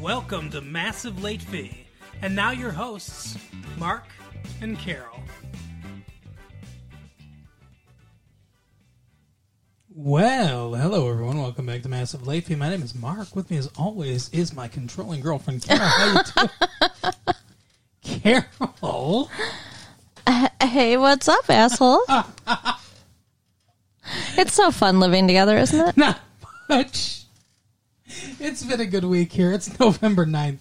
Welcome to Massive Late Fee. And now your hosts, Mark and Carol. Well, hello everyone. Welcome back to Massive Late Fee. My name is Mark. With me, as always, is my controlling girlfriend, Carol. How you doing? Carol. Hey, what's up, asshole? it's so fun living together, isn't it? Not much. It's been a good week here. It's November 9th.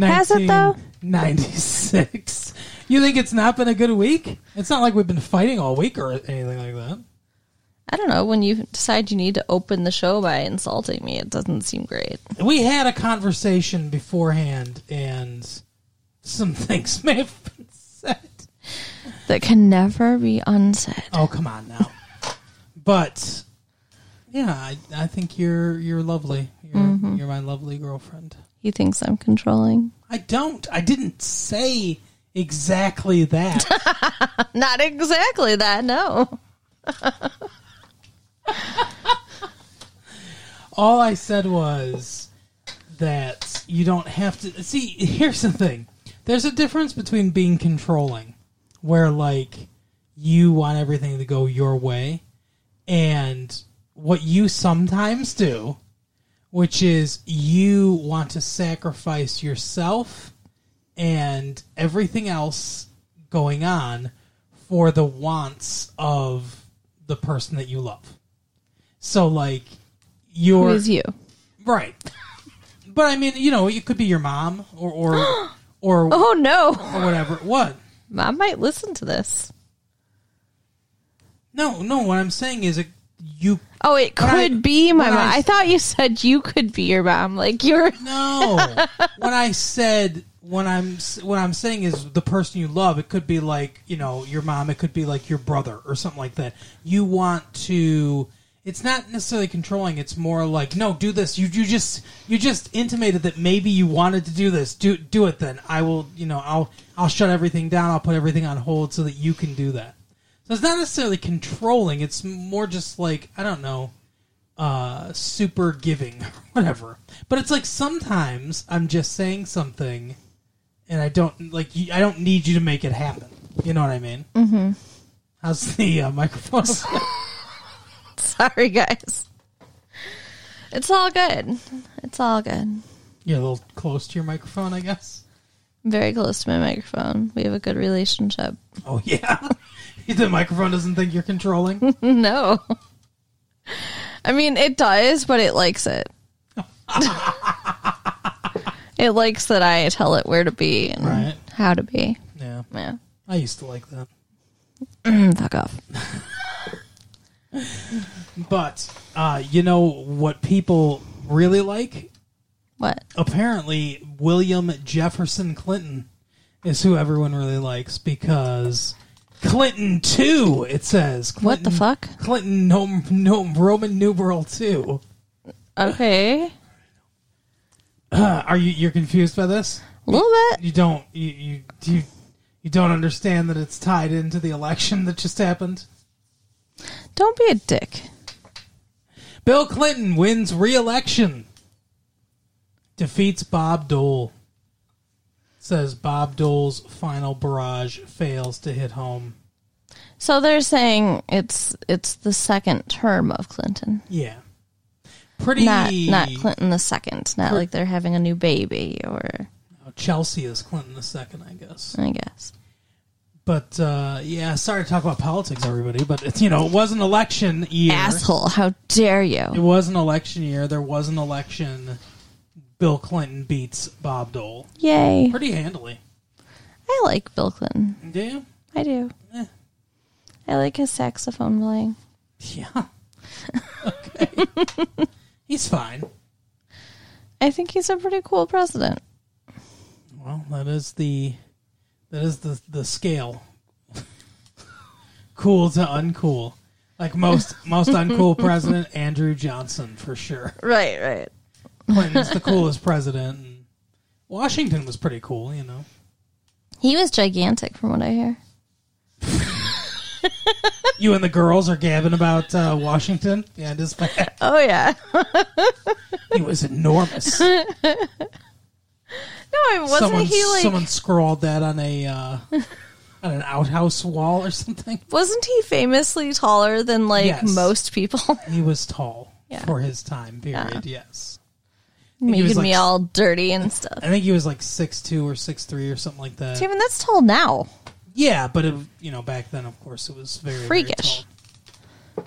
Has it, though? 96. You think it's not been a good week? It's not like we've been fighting all week or anything like that. I don't know. When you decide you need to open the show by insulting me, it doesn't seem great. We had a conversation beforehand, and some things may have been said. That can never be unsaid. Oh, come on now. But yeah, I, I think you're you're lovely. You're, mm-hmm. you're my lovely girlfriend. He thinks I'm controlling. I don't. I didn't say exactly that. Not exactly that, no. All I said was that you don't have to see. Here's the thing: there's a difference between being controlling, where like you want everything to go your way, and what you sometimes do, which is you want to sacrifice yourself and everything else going on for the wants of the person that you love. So like Who you're is you? right. But I mean, you know, it could be your mom or or or, Oh, no. or whatever. What? Mom might listen to this. No, no. What I'm saying is, it, you Oh, it When I- could be my mom. I- I, thought you said you could be your mom. Like, you're. no. when I said when I'm what I'm saying is the person you love. It could be like you know your mom. It could be like your brother or something like that. You want to. It's not necessarily controlling. It's more like no, do this. You you just you just intimated that maybe you wanted to do this. Do do it then. I will. You know I'll I'll shut everything down. I'll put everything on hold so that you can do that. So it's not necessarily controlling. It's more just like I don't know, uh, super giving, or whatever. But it's like sometimes I'm just saying something, and I don't like. you- I don't need you to make it happen. You know what I mean? Mm-hmm. How's the uh, microphone? Sorry, guys. It's all good. It's all good. You're a little close to your microphone, I guess. Very close to my microphone. We have a good relationship. Oh yeah. the microphone doesn't think you're controlling. no. I mean, it does, but it likes it. it likes that I tell it where to be and Right. how to be. Yeah, Yeah. I used to like that. Fuck off. But uh, you know what people really like? What? apparently William Jefferson Clinton is who everyone really likes because Clinton two. It says What the fuck? Clinton no, no Roman numeral two. Okay. Uh, are you you're confused by this? A little bit. You don't you you you, you don't understand that it's tied into the election that just happened. Don't be a dick. Bill Clinton wins re-election. Defeats Bob Dole. Says Bob Dole's final barrage fails to hit home. So they're saying it's it's the second term of Clinton. Yeah. Pretty Not not Clinton the second. Not Pre- like they're having a new baby or Chelsea is Clinton the second, I guess. I guess. But uh, yeah, sorry to talk about politics, everybody. But it's you know it was an election year. Asshole, how dare you? It was an election year. There was an election. Bill Clinton beats Bob Dole Yay. pretty handily. I like Bill Clinton. Do you? I do. Eh. I like his saxophone playing. Yeah. okay. He's fine. I think he's a pretty cool president. Well, that is the that is the the scale. cool to uncool. Like most most uncool president, Andrew Johnson for sure. Right, right. Clinton's the coolest president. And Washington was pretty cool, you know. He was gigantic from what I hear. You and the girls are gabbing about uh, Washington and his back. Oh yeah. He was enormous. No, I wasn't someone, he like someone scrawled that on a uh, on an outhouse wall or something. wasn't he famously taller than like Yes. most people? He was tall Yeah. for his time period. Yes, Making like, me all dirty and stuff. I think he was like six two or six three or something like that. Even that's tall now. Yeah, but it, you know, back then, of course, it was very very Freakish. tall.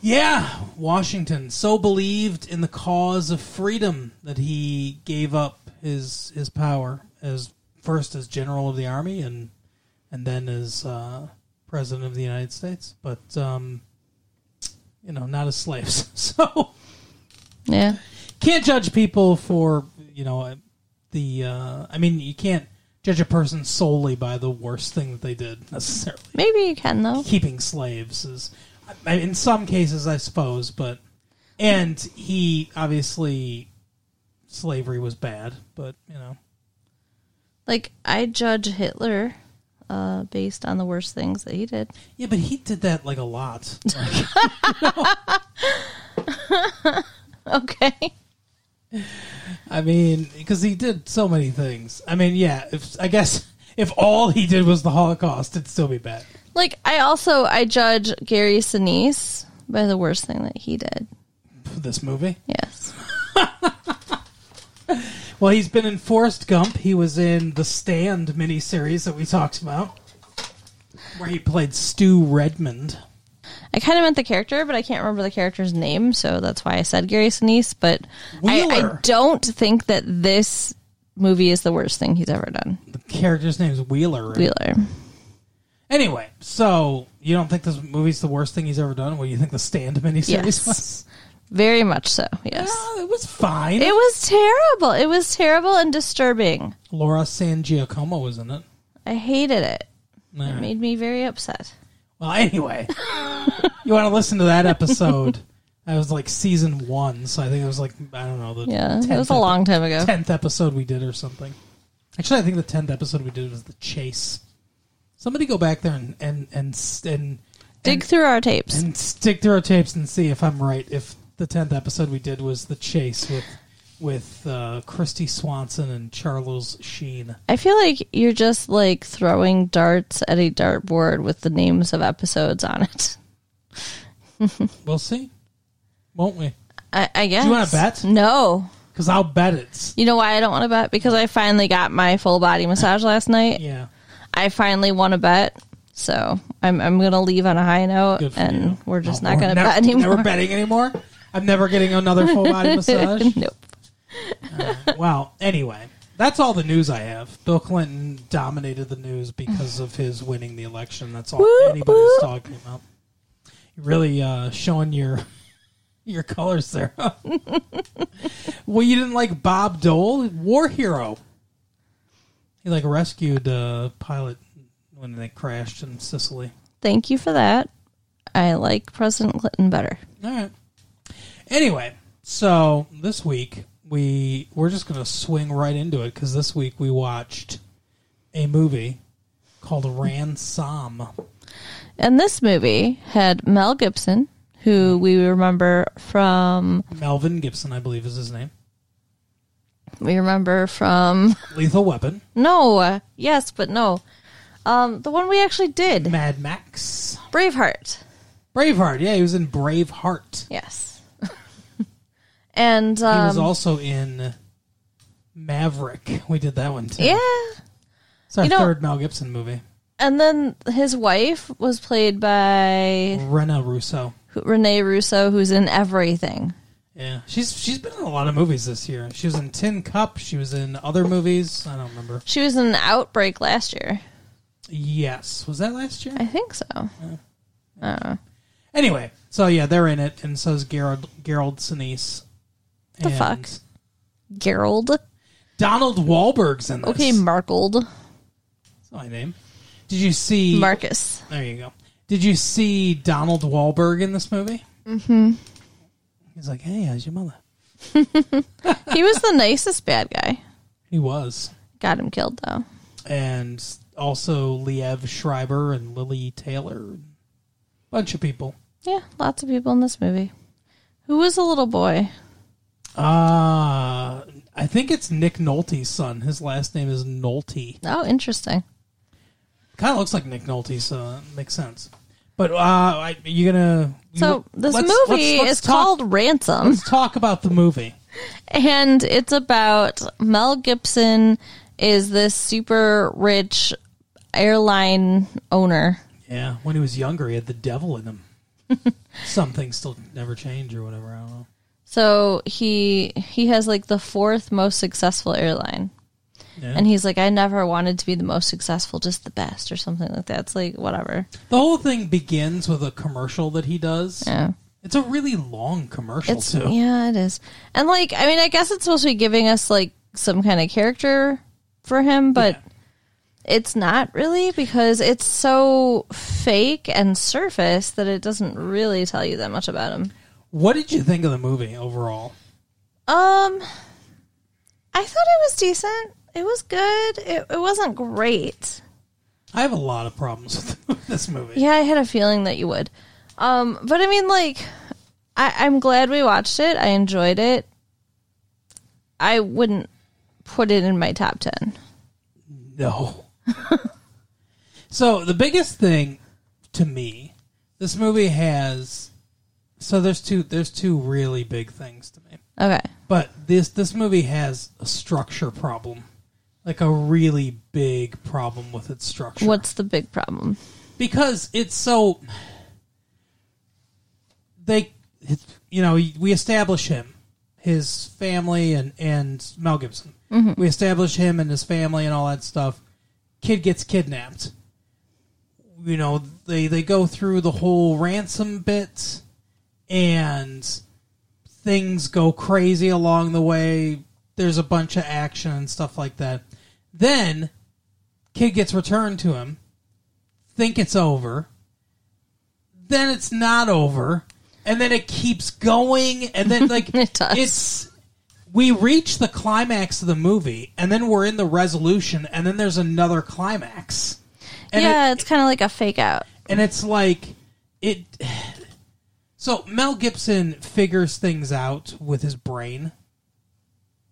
Yeah, Washington so believed in the cause of freedom that he gave up his his power as first as general of the army and and then as uh, president of the United States, but um, you know, not as slaves. So Yeah. Can't judge people for you know the. Uh, I mean, you can't judge a person solely by the worst thing that they did necessarily. Maybe you can though. Keeping slaves is, I, in some cases, I suppose, but and he obviously slavery was bad, but you know, Like I judge Hitler uh, based on the worst things that he did. yeah, but he did that like a lot. Okay. I mean, because he did so many things. I mean, yeah, if I guess if all he did was the Holocaust, it'd still be bad. Like I also I judge Gary Sinise by the worst thing that he did. This movie. Yes. Well, he's been in Forrest Gump. He was in the Stand miniseries that we talked about, where he played Stu Redman. I kind of meant the character, but I can't remember the character's name, so that's why I said Gary Sinise. But I, I don't think that this movie is the worst thing he's ever done. The character's name is Wheeler. right? Wheeler. Anyway, so you don't think this movie's the worst thing he's ever done? What do you think the Stand miniseries Yes. was? Very much so, yes. Oh, it was fine. It was terrible. It was terrible and disturbing. Laura San Giacomo was in it. I hated it. All It made me very upset. Well, anyway, you want to listen to that episode? That was like season one, so I think it was like I don't know the Yeah, it was a long time ago. tenth episode we did or something. Actually, I think the tenth episode we did was the chase. Somebody go back there and and and s- and, Dig and, through our tapes. and stick through our tapes and see if I'm right. If the tenth episode we did was the chase with with uh, Kristy Swanson and Charles Sheen. I feel like you're just like throwing darts at a dartboard with the names of episodes on it. We'll see, won't we? I, I guess. you wanna bet? No. Because I'll bet it's You know why I don't want to bet? Because I finally got my full body massage last night. yeah. I finally won a bet. So I'm I'm gonna leave on a high note, and you. we're just No, not gonna never, bet anymore. Never betting anymore. I'm never getting another full body massage. nope. Well, anyway, that's all the news I have. Bill Clinton dominated the news because of his winning the election. That's all Woo, anybody's woo. talking about. You're really uh, showing your your colors there. well, you didn't like Bob Dole, war hero. He like rescued a pilot when they crashed in Sicily. Thank you for that. I like President Clinton better. All right. Anyway, so this week we we're just going to swing right into it because this week we watched a movie called Ransom. And this movie had Mel Gibson, who we remember from Melvin Gibson, I believe, is his name. we remember from Lethal Weapon, no, uh, yes, but no, um, the one we actually did, Mad Max, Braveheart. Braveheart. Yeah, he was in Braveheart. Yes, and He was um, also in Maverick. We did that one too. yeah, it's our You know- third Mel Gibson movie. and then his wife was played by Rena Russo. Rene Russo, who's in everything. Yeah, she's she's been in a lot of movies this year. She was in Tin Cup. She was in other movies. I don't remember. She was in Outbreak last year. Yes, was that last year? I think so. Anyway, so yeah, they're in it, and so is Gerald Gerald Sinise. The And fuck? Gerald. Donald Wahlberg's in this. Okay, Markle. That's my name. Did you see? Marcus. There you go. Did you see Donald Wahlberg in this movie? Mm-hmm. He's like, "Hey, how's your mother?" He was the nicest bad guy. He was, Got him killed though. and also Liev Schreiber and Lili Taylor, bunch of people. Yeah, lots of people in this movie. Who was a little boy? Uh I think it's Nick Nolte's son. His last name is Nolte. Oh, interesting. Kind of looks like Nick Nolte, so it makes sense. But uh, I, you gonna you- So this let's- movie let's- let's is talk- called Ransom, Let's talk about the movie. and it's about Mel Gibson is this super rich airline owner. Yeah, when he was younger, he had the devil in him. Some things still never change, or whatever. I don't know. So he he has like the fourth most successful airline. Yeah. And he's like, I never wanted to be the most successful, just the best, or something like that. It's like whatever. the whole thing begins with a commercial that he does. Yeah. It's a really long commercial It's too. yeah, it is. And like, I mean, I guess it's supposed to be giving us like some kind of character for him, but Yeah. it's not really because it's so fake and surface that it doesn't really tell you that much about him. What did you think of the movie overall? Um, I thought it was decent. It was good. It, it wasn't great. I have a lot of problems with this movie. Yeah, I had a feeling that you would. Um, but I mean, like, I, I'm glad we watched it. I enjoyed it. I wouldn't put it in my top ten. No. so the biggest thing to me, this movie has. So there's two. There's two really big things to me. Okay. But this this movie has a structure problem, like a really big problem with its structure. What's the big problem? because it's so they you know we establish him his family and and mel gibson mm-hmm. we establish him and his family and all that stuff kid gets kidnapped you know they they go through the whole ransom bit and things go crazy along the way there's a bunch of action and stuff like that then kid gets returned to him think it's over. Then it's not over. And then it keeps going. And then, like, It does. it's. We reach the climax of the movie, and then we're in the resolution, and then there's another climax. And yeah, It, it's kind of like a fake out. and it's like. It. So Mel Gibson figures things out with his brain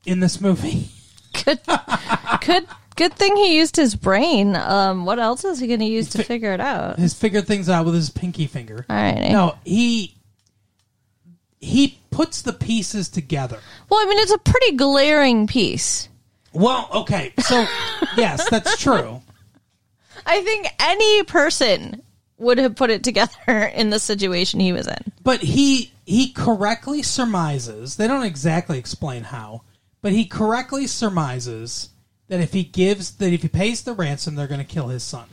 in this movie. Good, good, good thing he used his brain. Um, what else is he going to use to figure it out? He's figured things out with his pinky finger. All right. No, he he puts the pieces together. Well, I mean, it's a pretty glaring piece. Well, okay, so yes, that's true. I think any person would have put it together in the situation he was in. But he he correctly surmises. They don't exactly explain how, but he correctly surmises that if he gives that if he pays the ransom, they're going to kill his son.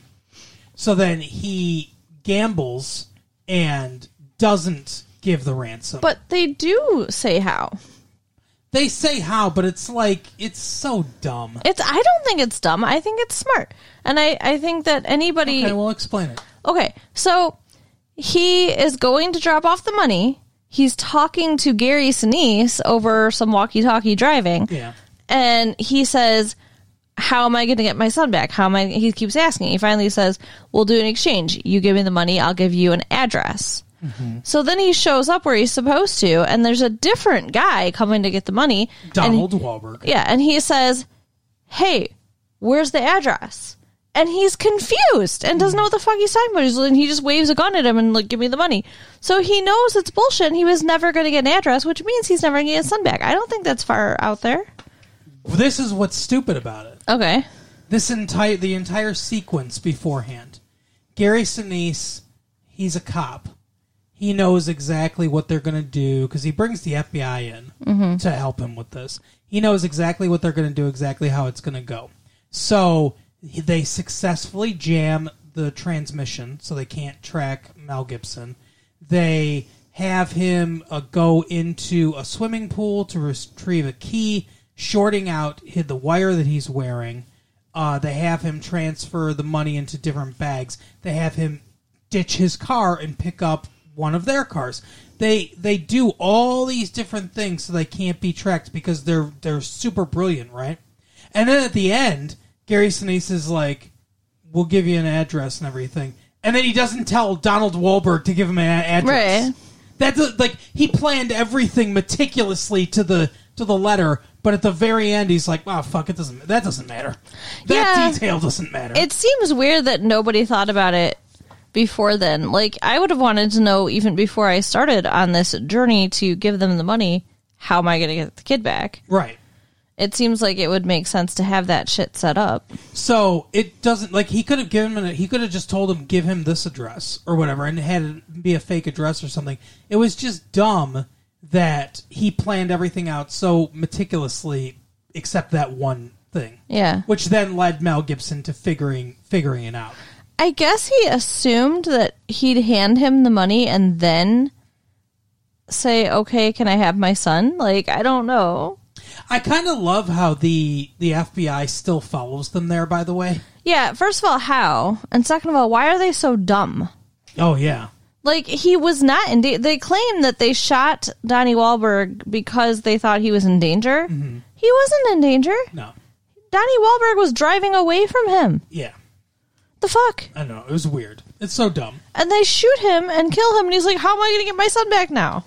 So then he gambles and doesn't give the ransom. But they do say how. they say how, but it's like it's so dumb. It's. I don't think it's dumb. I think it's smart, and I. I think that anybody. Okay, well, explain it. Okay, so he is going to drop off the money. He's talking to Gary Sinise over some walkie-talkie driving, Yeah. and he says, "How am I going to get my son back? How am I?" He keeps asking. He finally says, "We'll do an exchange. You give me the money. I'll give you an address." Mm-hmm. So then he shows up where he's supposed to, and there's a different guy coming to get the money. and- Donald Wahlberg. yeah, and he says, "Hey, where's the address?" And he's confused and doesn't know what the fuck he's talking about. He's- And he just waves a gun at him and like, "Give me the money." So he knows it's bullshit. and He was never going to get an address, which means he's never going to get his son back. I don't think that's far out there. This is what's stupid about it. Okay, This entire the entire sequence beforehand. Gary Sinise, he's a cop. He knows exactly what they're going to do because he brings the FBI in mm-hmm. to help him with this. He knows exactly what they're going to do, exactly how it's going to go. So they successfully jam the transmission so they can't track Mel Gibson. They have him uh, go into a swimming pool to retrieve a key, shorting out hid the wire that he's wearing. Uh, they have him transfer the money into different bags. They have him ditch his car and pick up one of their cars. They they do all these different things so they can't be tracked because they're they're super brilliant, right? And then at the end, Gary Sinise is like, "We'll give you an address and everything," and then he doesn't tell Donald Wahlberg to give him an address. Right. That's like he planned everything meticulously to the to the letter, but at the very end, he's like, "Wow, fuck, it doesn't. That doesn't matter. That Yeah. detail doesn't matter." It seems weird that nobody thought about it before then. Like I would have wanted to know even before I started on this journey to give them the money. How am I going to get the kid back? right. It seems like it would make sense to have that shit set up. So it doesn't like he could have given him. A, he could have just told him give him this address or whatever, and it had it be a fake address or something. It was just dumb that he planned everything out so meticulously, except that one thing. Yeah. which then led Mel Gibson to figuring figuring it out. I guess he assumed that he'd hand him the money and then say, "Okay, can I have my son?" Like, I don't know. I kind of love how the the FBI still follows them there. By the way, Yeah, first of all, how? And second of all, why are they so dumb? oh yeah, Like he was not in. Da- they claim that they shot Donnie Wahlberg because they thought he was in danger. Mm-hmm. He wasn't in danger. no, Donnie Wahlberg was driving away from him. yeah, The fuck? I know it was weird. It's so dumb. And they shoot him and kill him, and he's like, "How am I going to get my son back now?"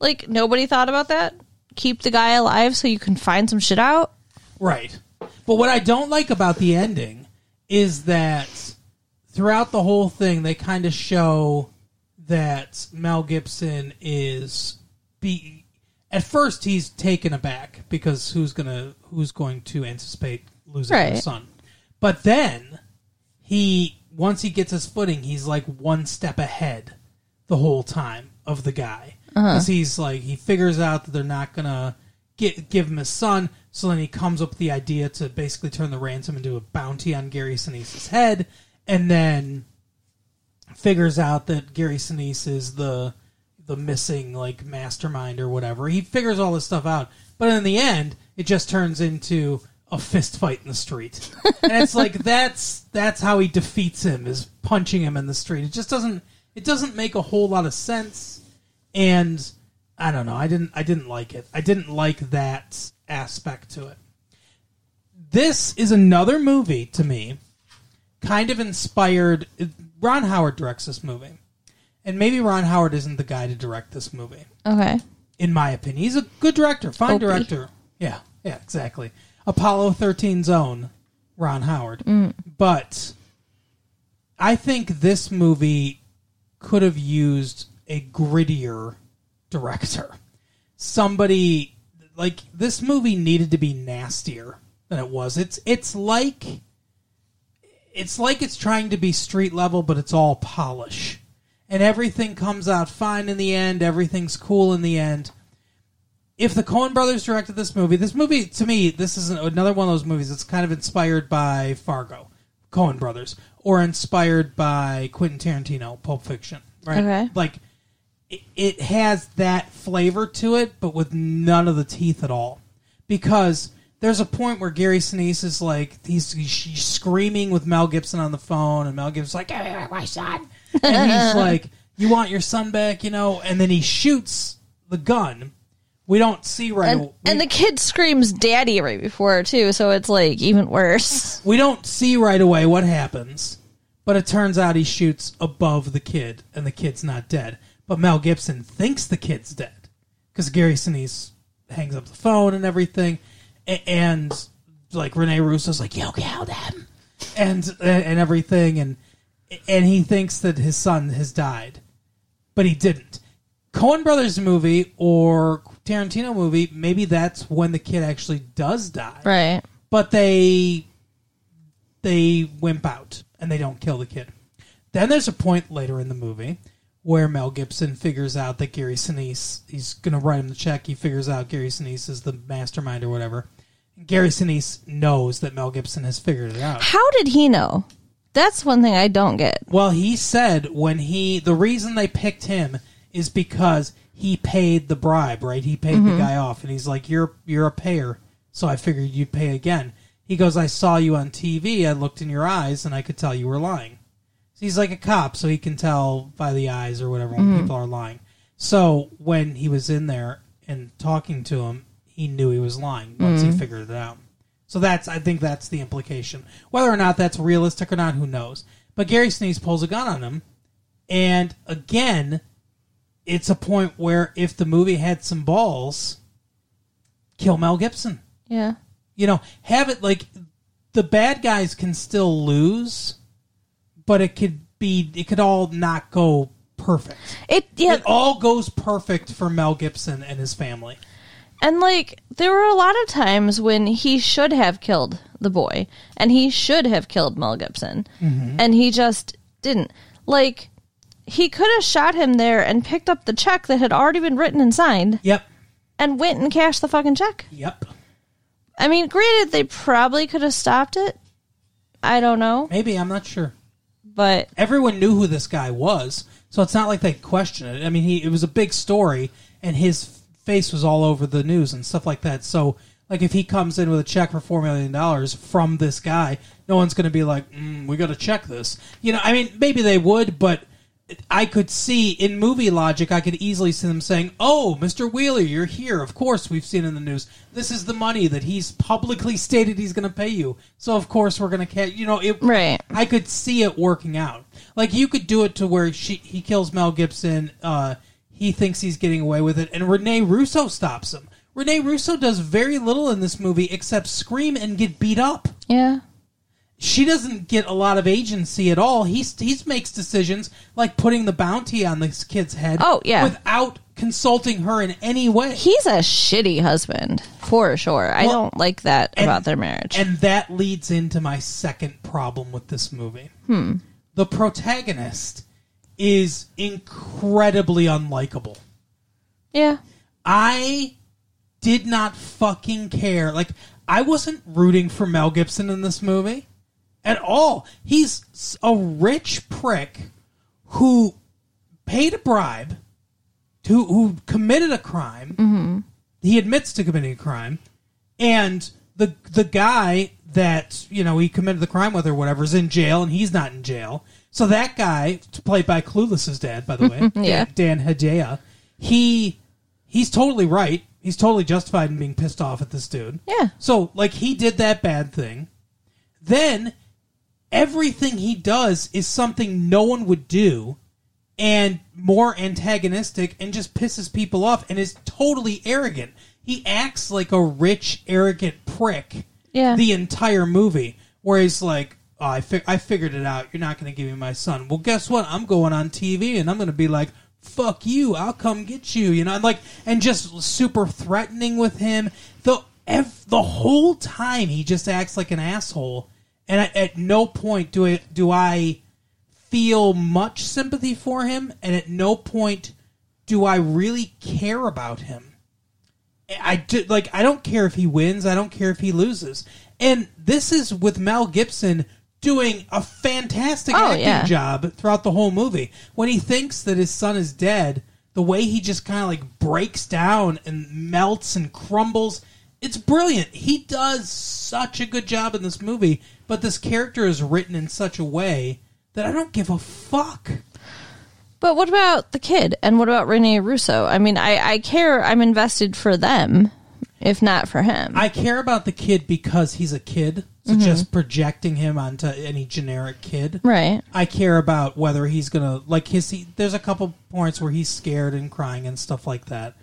Like nobody thought about that. Keep the guy alive so you can find some shit out. Right. But what I don't like about the ending is that throughout the whole thing, they kind of show that Mel Gibson is be. At first, he's taken aback because who's gonna who's going to anticipate losing Right. son? But then he once he gets his footing, he's like one step ahead the whole time of the guy Uh-huh. because he's like he figures out that they're not gonna get, give him his son. So then he comes up with the idea to basically turn the ransom into a bounty on Gary Sinise's head, and then figures out that Gary Sinise is the the missing like mastermind or whatever. He figures all this stuff out, but in the end, it just turns into a fist fight in the street, and it's like that's that's how he defeats him is punching him in the street. It just doesn't it doesn't make a whole lot of sense, and I don't know. I didn't I didn't like it. I didn't like that aspect to it. This is another movie to me, kind of inspired. Ron Howard directs this movie, and maybe Ron Howard isn't the guy to direct this movie Okay. in my opinion. He's a good director, fine Opie. director. Yeah, yeah, exactly. Apollo 13's own Ron Howard. Mm. But I think this movie could have used a grittier director. Somebody like this movie needed to be nastier than it was. It's it's like it's like it's trying to be street level, but it's all polish. And everything comes out fine in the end. Everything's cool in the end. If the Coen brothers directed this movie, this movie, to me, this is an- another one of those movies that's kind of inspired by Fargo, Coen brothers, or inspired by Quentin Tarantino, Pulp Fiction, right? Okay. Like, it, has that flavor to it, but with none of the teeth at all. Because there's a point where Gary Sinise is like, he's, he's screaming with Mel Gibson on the phone, and Mel Gibson's like, "Hey, my son. And he's like, You want your son back, you know? And then he shoots the gun. We don't see right And, we, and the kid screams "daddy" right before too, so it's like even worse. we don't see right away what happens, but it turns out he shoots above the kid, and the kid's not dead. But Mel Gibson thinks the kid's dead because Gary Sinise hangs up the phone and everything, A- and like Rene Russo's like, "You killed him," and and everything, and and he thinks that his son has died, but he didn't. Coen Brothers movie or Tarantino movie, maybe that's when the kid actually does die Right. but they they wimp out and they don't kill the kid. Then there's a point later in the movie where Mel Gibson figures out that Gary Sinise he's gonna write him the check. He figures out Gary Sinise is the mastermind or whatever. Gary Sinise knows that Mel Gibson has figured it out. How did he know? That's one thing I don't get. Well, he said when he the reason they picked him is because he paid the bribe, right? He paid the mm-hmm. guy off, and he's like, "You're you're a payer, so I figured you'd pay again." He goes, "I saw you on TV. I looked in your eyes, and I could tell you were lying." So he's like a cop, so he can tell by the eyes or whatever when mm-hmm. people are lying. So when he was in there and talking to him, he knew he was lying once he mm-hmm. figured it out. So that's I think that's the implication. Whether or not that's realistic or not, who knows? But Gary Sneeze pulls a gun on him, and again, it's a point where if the movie had some balls, kill Mel Gibson. Yeah. You know, have it like the bad guys can still lose, but it could be it could all not go perfect. It yeah, It all goes perfect for Mel Gibson and his family. and like there were a lot of times when he should have killed the boy, and he should have killed Mel Gibson, mm-hmm. and he just didn't. Like he could have shot him there and picked up the check that had already been written and signed, Yep. and went and cashed the fucking check. Yep. I mean, granted, they probably could have stopped it. I don't know, Maybe I'm not sure. But Everyone knew who this guy was, so it's not like they questioned it. I mean, he it was a big story, and his face was all over the news and stuff like that. So, like, if he comes in with a check for four million dollars from this guy, no one's going to be like, mm, "We got to check this." You know, I mean, maybe they would, but I could see in movie logic, I could easily see them saying, "Oh, Mr. Wheeler, you're here. Of course, we've seen in the news. This is the money that he's publicly stated he's going to pay you. So, of course, we're going to catch." You know, it. Right. I could see it working out. Like you could do it to where she he kills Mel Gibson. Uh, he thinks he's getting away with it, and Rene Russo stops him. Rene Russo does very little in this movie except scream and get beat up yeah, she doesn't get a lot of agency at all. He's he makes decisions like putting the bounty on this kid's head. Oh, yeah. without consulting her in any way. he's a shitty husband for sure. I don't like that and- about their marriage. And that leads into my second problem with this movie. Hmm. The protagonist is incredibly unlikable. yeah, I did not fucking care. Like I wasn't rooting for Mel Gibson in this movie at all. He's a rich prick who paid a bribe to who committed a crime. Mm-hmm. He admits to committing a crime, and the the guy that you know he committed the crime with or whatever is in jail, and he's not in jail. So that guy, played by Clueless's dad, by the way, Yeah. Dan, Dan Hedaya, he he's totally right. He's totally justified in being pissed off at this dude. Yeah. So like he did that bad thing. Then everything he does is something no one would do and more antagonistic and just pisses people off and is totally arrogant. He acts like a rich, arrogant prick Yeah. the entire movie. Where he's like, oh, I, fi- I figured it out. You're not going to give me my son. Well, guess what? I'm going on TV and I'm going to be like, fuck you. I'll come get you. You know, and like, and just super threatening with him. The, ev- the whole time he just acts like an asshole. And at, at no point do I, do I feel much sympathy for him. And at no point do I really care about him. I do, like I don't care if he wins, I don't care if he loses. And this is with Mel Gibson doing a fantastic Oh, acting yeah. job throughout the whole movie. When he thinks that his son is dead, the way he just kind of like breaks down and melts and crumbles, it's brilliant. He does such a good job in this movie, but this character is written in such a way that I don't give a fuck. But what about the kid? And what about Rene Russo? I mean, I, I care. I'm invested for them, if not for him. I care about the kid because he's a kid. So Mm-hmm. just projecting him onto any generic kid. right. I care about whether he's gonna like his. He, there's a couple points where he's scared and crying and stuff like that,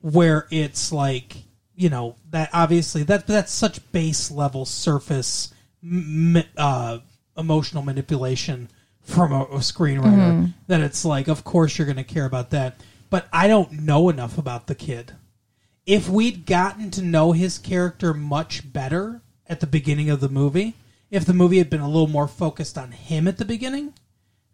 where it's like you know that obviously that that's such base level surface m- uh, emotional manipulation from a, a screenwriter that it's like of course you're gonna care about that, but I don't know enough about the kid. If we'd gotten to know his character much better at the beginning of the movie, if the movie had been a little more focused on him at the beginning,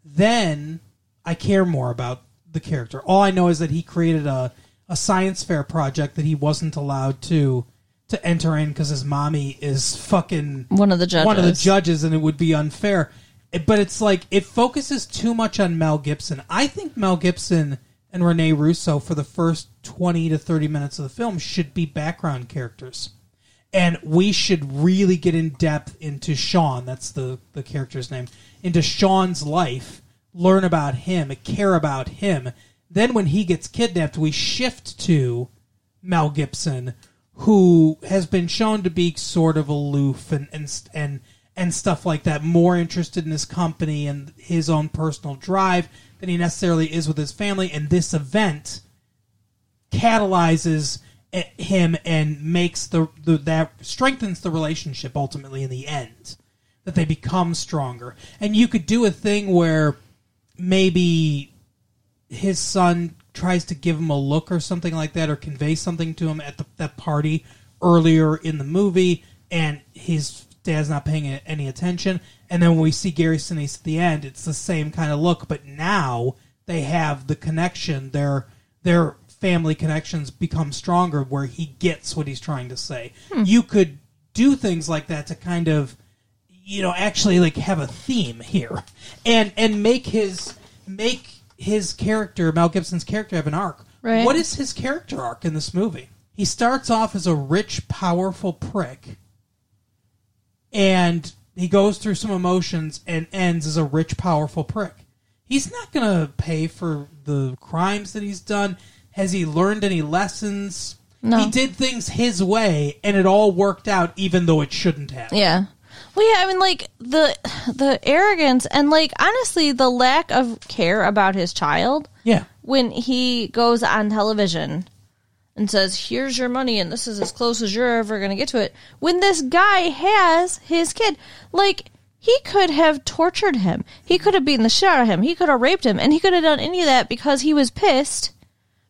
then I care more about the character. All I know is that he created a, a science fair project that he wasn't allowed to to enter in because his mommy is fucking One of the judges. one of the judges, and it would be unfair. It- But it's like it focuses too much on Mel Gibson. I think Mel Gibson and Rene Russo for the first twenty to thirty minutes of the film should be background characters, and we should really get in depth into Sean. That's the the character's name. Into Sean's life, learn about him, care about him. Then when he gets kidnapped, we shift to Mel Gibson, who has been shown to be sort of aloof and and and and stuff like that, more interested in his company and his own personal drive than he necessarily is with his family. And this event catalyzes eh, him and makes the, the that strengthens the relationship ultimately in the end that they become stronger. And you could do a thing where maybe his son tries to give him a look or something like that or convey something to him at the, that party earlier in the movie and his dad's not paying any attention. And then when we see Gary Sinise at the end it's the same kind of look but now they have the connection. Their their family connections become stronger where he gets what he's trying to say. Hmm. You could do things like that to kind of you know actually like have a theme here and and make his make his character Mel Gibson's character have an arc. Right. What is his character arc in this movie? He starts off as a rich, powerful prick, and he goes through some emotions and ends as a rich, powerful prick. He's not going to pay for the crimes that he's done. Has he learned any lessons? No. He did things his way, and it all worked out, even though it shouldn't have. Yeah. Well, yeah, I mean, like the the arrogance and like honestly, the lack of care about his child Yeah. when he goes on television and says, "Here's your money, and this is as close as you're ever going to get to it." When this guy has his kid, like he could have tortured him, he could have beaten the shit out of him, he could have raped him, and he could have done any of that because he was pissed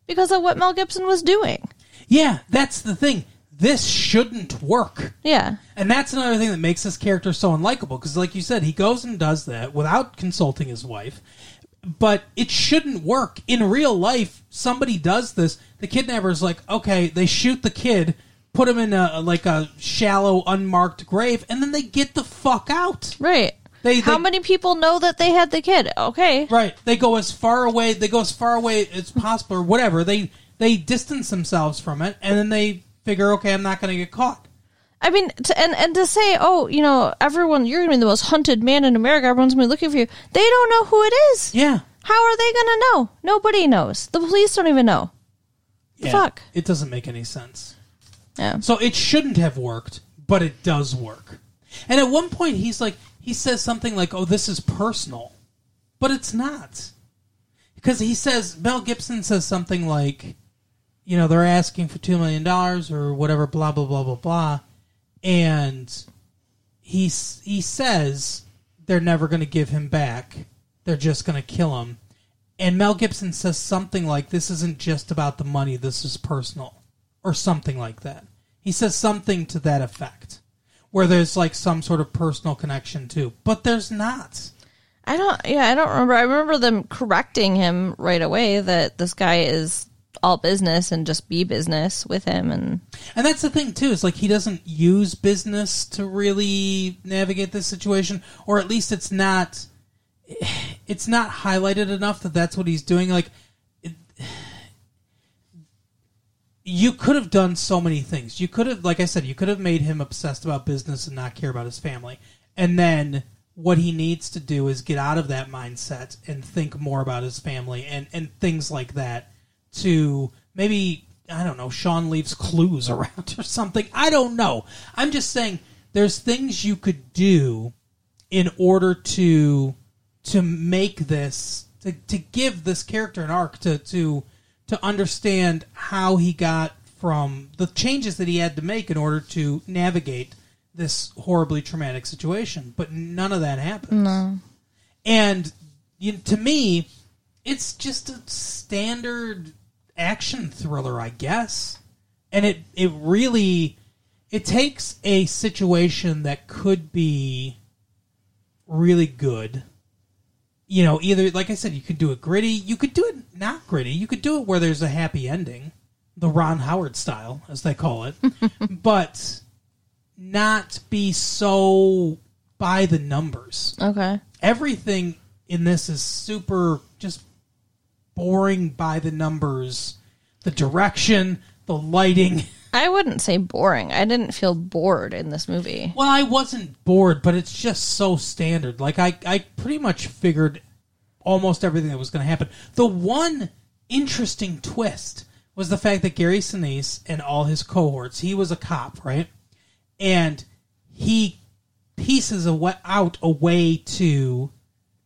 because of what Mel Gibson was doing. Yeah, that's the thing. This shouldn't work. Yeah, And that's another thing that makes this character so unlikable because, like you said, he goes and does that without consulting his wife. But it shouldn't work. In real life, somebody does this. The kidnapper's like, okay, they shoot the kid, put him in a like a shallow, unmarked grave, and then they get the fuck out. right. They- How they- many people know that they had the kid? Okay, Right. They go as far away. They go as far away as possible, or whatever. They they distance themselves from it, and then they figure, okay, I'm not going to get caught. I mean, to, and and to say, oh, you know, everyone, you're gonna be the most hunted man in America. Everyone's gonna be looking for you. They don't know who it is. Yeah. How are they gonna know? Nobody knows. The police don't even know. yeah. Fuck. It doesn't make any sense. Yeah. So it shouldn't have worked, but it does work. And at one point, he's like, he says something like, "Oh, this is personal," but it's not, because he says Mel Gibson says something like, you know, they're asking for two million dollars or whatever, blah blah blah blah blah, and he he says they're never going to give him back; they're just going to kill him. And Mel Gibson says something like, "This isn't just about the money; this is personal." or something like that. He says something to that effect, where there's like some sort of personal connection too, but there's not. I don't. Yeah, I don't remember. I remember them correcting him right away that this guy is all business and just be business with him. And And that's the thing too. Is like he doesn't use business to really navigate this situation, or at least it's not. It's not highlighted enough that that's what he's doing. Like, it, you could have done so many things. You could have, like I said, you could have made him obsessed about business and not care about his family. And then what he needs to do is get out of that mindset and think more about his family and, and things like that to maybe I don't know, Sean leaves clues around or something. I don't know. I'm just saying there's things you could do in order to to make this to, to give this character an arc to to to understand how he got from the changes that he had to make in order to navigate this horribly traumatic situation. But none of that happened. no, And you, to me, it's just a standard action thriller, I guess. And it it really it takes a situation that could be really good. You know, either like I said, you could do it gritty, you could do it not gritty, you could do it where there's a happy ending, the Ron Howard style, as they call it, but not be so by the numbers okay, everything in this is super just boring by the numbers. The direction, the lighting. I wouldn't say boring. I didn't feel bored in this movie. Well, I wasn't bored, but it's just so standard. Like I, I pretty much figured almost everything that was going to happen. The one interesting twist was the fact that Gary Sinise and all his cohorts, he was a cop, right? And he pieces a wa- out a way to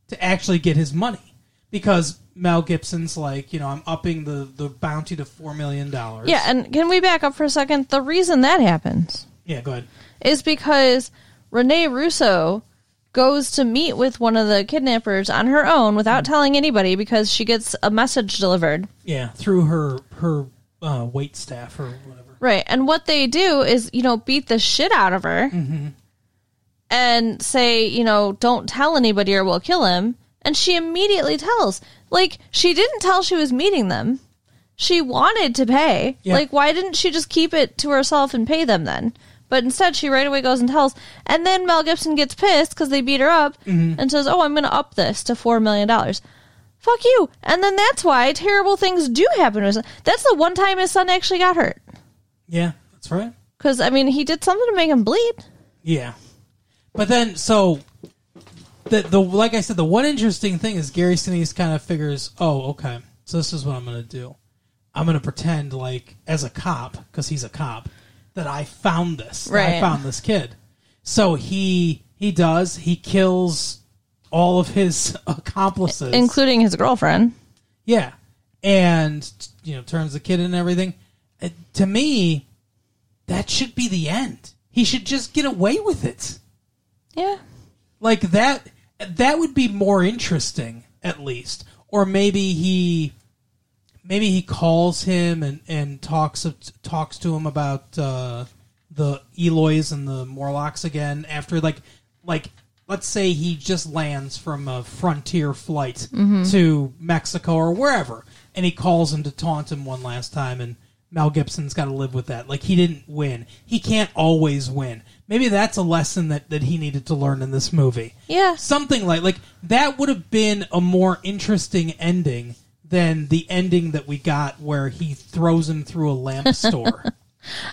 to actually get his money because Mel Gibson's like, you know, I'm upping the the bounty to four million dollars. Yeah, and can we back up for a second? The reason that happens yeah. Go ahead. is because Rene Russo goes to meet with one of the kidnappers on her own without telling anybody because she gets a message delivered. Yeah, through her her uh, wait staff or whatever. Right. And what they do is, you know, beat the shit out of her and say, you know, don't tell anybody or we'll kill him. And she immediately tells. Like, she didn't tell she was meeting them. She wanted to pay. Yeah. Like, why didn't she just keep it to herself and pay them then? But instead, she right away goes and tells. And then Mel Gibson gets pissed because they beat her up mm-hmm. and says, oh, I'm going to up this to $4 million. Fuck you. And then that's why terrible things do happen to his son. That's the one time his son actually got hurt. Yeah, that's right. Because, I mean, he did something to make him bleed. Yeah, but then so the the like I said, the one interesting thing is Gary Sinise kind of figures, oh, okay, so this is what I'm going to do. I'm going to pretend like as a cop because he's a cop that I found this. that I found this kid. So he he does he kills all of his accomplices, including his girlfriend. yeah, and you know turns the kid in and everything. Uh, to me, that should be the end. He should just get away with it. Yeah. Like that. That would be more interesting, at least. Or maybe he, maybe he calls him and and talks talks to him about uh, the Eloys and the Morlocks again after like like let's say he just lands from a frontier flight to Mexico or wherever, and he calls him to taunt him one last time, and Mel Gibson's got to live with that. Like he didn't win. He can't always win. Maybe that's a lesson that, that he needed to learn in this movie. Yeah. Something like like that would have been a more interesting ending than the ending that we got where he throws him through a lamp store.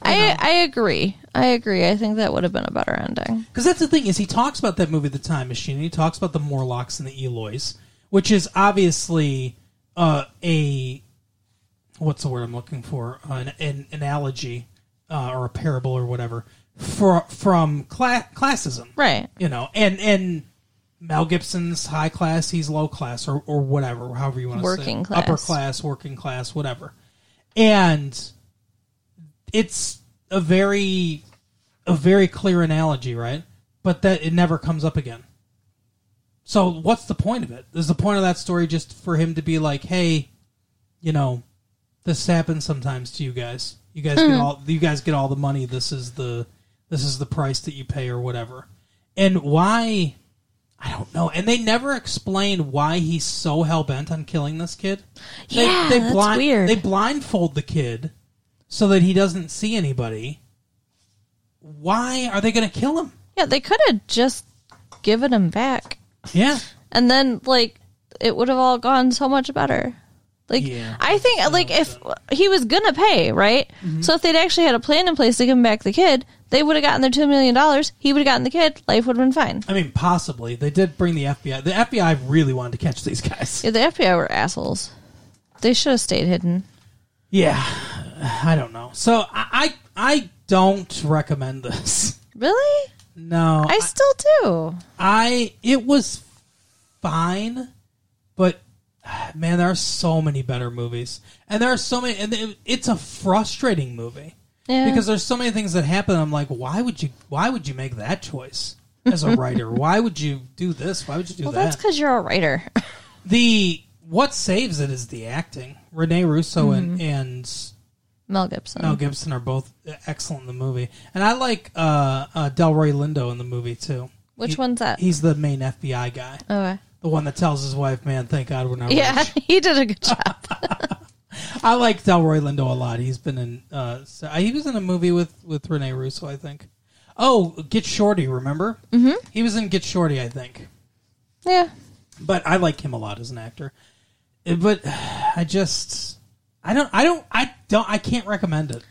I I agree. I agree. I think that would have been a better ending. Because that's the thing is he talks about that movie, The Time Machine. And he talks about the Morlocks and the Eloys, which is obviously uh, a what's the word I'm looking for? Uh, an, an analogy uh, or a parable or whatever for from cla- classism, Right. you know, and and Mel Gibson's high class, he's low class, or or whatever, however you want to say, Working class. upper class, working class, whatever, and it's a very a very clear analogy, right? But that it never comes up again. So what's the point of it? Is the point of that story just for him to be like, hey, you know, this happens sometimes to you guys. You guys get hmm. all you guys get all the money. This is the this is the price that you pay or whatever. And why I don't know. And they never explain why he's so hell bent on killing this kid. They, Yeah, they that's blind, weird. They blindfold the kid so that he doesn't see anybody. Why are they going to kill him? Yeah, they could have just given him back. Yeah. And then like it would have all gone so much better. Like Yeah. I think like if he was gonna pay, right? Mm-hmm. So if they'd actually had a plan in place to give him back the kid, they would have gotten their two million dollars. He would have gotten the kid. Life would have been fine. I mean, possibly. They did bring the FBI. The FBI really wanted to catch these guys. Yeah, the FBI were assholes. They should have stayed hidden. Yeah. I don't know. So I I, I don't recommend this. Really? No. I still do. I it was fine, but man, there are so many better movies, and there are so many, and it, it's a frustrating movie Yeah. because there's so many things that happen. I'm like, why would you? Why would you make that choice as a writer? why would you do this? Why would you do that? well, that? that's because you're a writer. the what saves it is the acting. Rene Russo and Mm-hmm. and Mel Gibson. Mel Gibson are both excellent in the movie, and I like uh, uh, Delroy Lindo in the movie too. Which He- one's that? He's the main FBI guy. Okay. The one that tells his wife, "Man, thank God we're not Yeah, rich." he did a good job. I like Delroy Lindo a lot. He's been in. Uh, so- he was in a movie with with Rene Russo, I think. Oh, Get Shorty, remember? Mm-hmm. He was in Get Shorty, I think. yeah. But I like him a lot as an actor. Uh, But I just, I don't, I don't, I don't, I can't recommend it.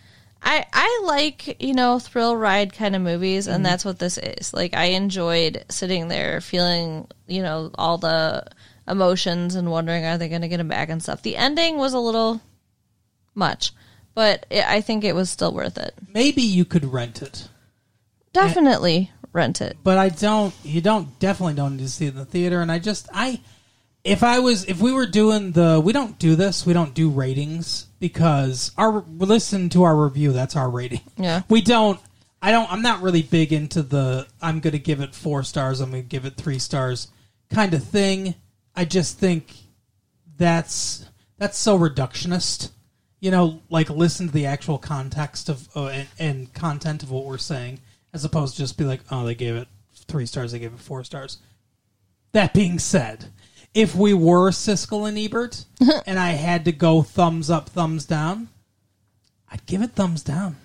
I I like you know thrill ride kind of movies, Mm-hmm. and that's what this is. Like I enjoyed sitting there feeling you know all the emotions and wondering are they going to get him back and stuff. The ending was a little much, but it, I think it was still worth it. Maybe you could rent it, Definitely rent it. but I don't. You don't definitely don't need to see it in the theater. And I just, I, if I was, if we were doing the, we don't do this. We don't do ratings because our listen to our review. That's our rating. Yeah. We don't. I don't. I'm not really big into the. I'm going to give it four stars. I'm going to give it three stars, kind of thing. I just think that's that's so reductionist. You know, like listen to the actual context of uh, and, and content of what we're saying, as opposed to just be like, oh, they gave it three stars. They gave it four stars. That being said, if we were Siskel and Ebert and I had to go thumbs up, thumbs down, I'd give it thumbs down.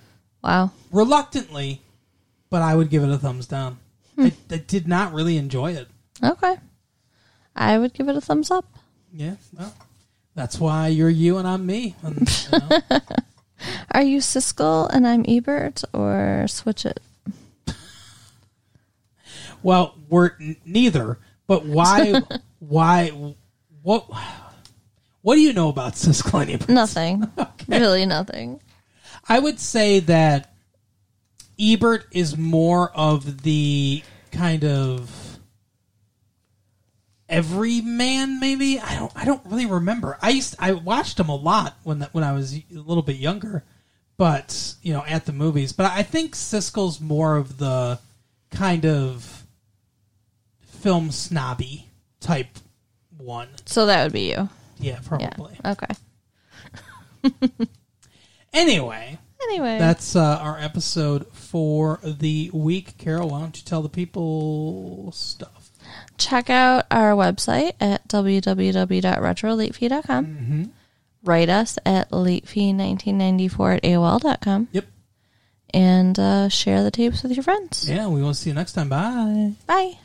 Wow. Reluctantly, but I would give it a thumbs down. I, I did not really enjoy it. Okay. I would give it a thumbs up. Yeah, well, that's why you're you and I'm me. And, you know, Are you Siskel and I'm Ebert or switch it? well, we're n- neither. But why? why? What? What do you know about Siskel and Ebert? Nothing. Really nothing. I would say that Ebert is more of the kind of everyman. Maybe I don't. I don't really remember. I used. I watched him a lot when that when I was a little bit younger, but you know, at the movies. But I think Siskel's more of the kind of film snobby type one. So that would be you. Yeah, Yeah. probably. Okay. Anyway. Anyway. That's uh, our episode for the week. Carol, why don't you tell the people stuff? Check out our website at www.retrolatefee.com. Mm-hmm. Write us at latefee1994 at AOL.com. Yep. And uh, share the tapes with your friends. Yeah, we will see you next time. Bye. Bye.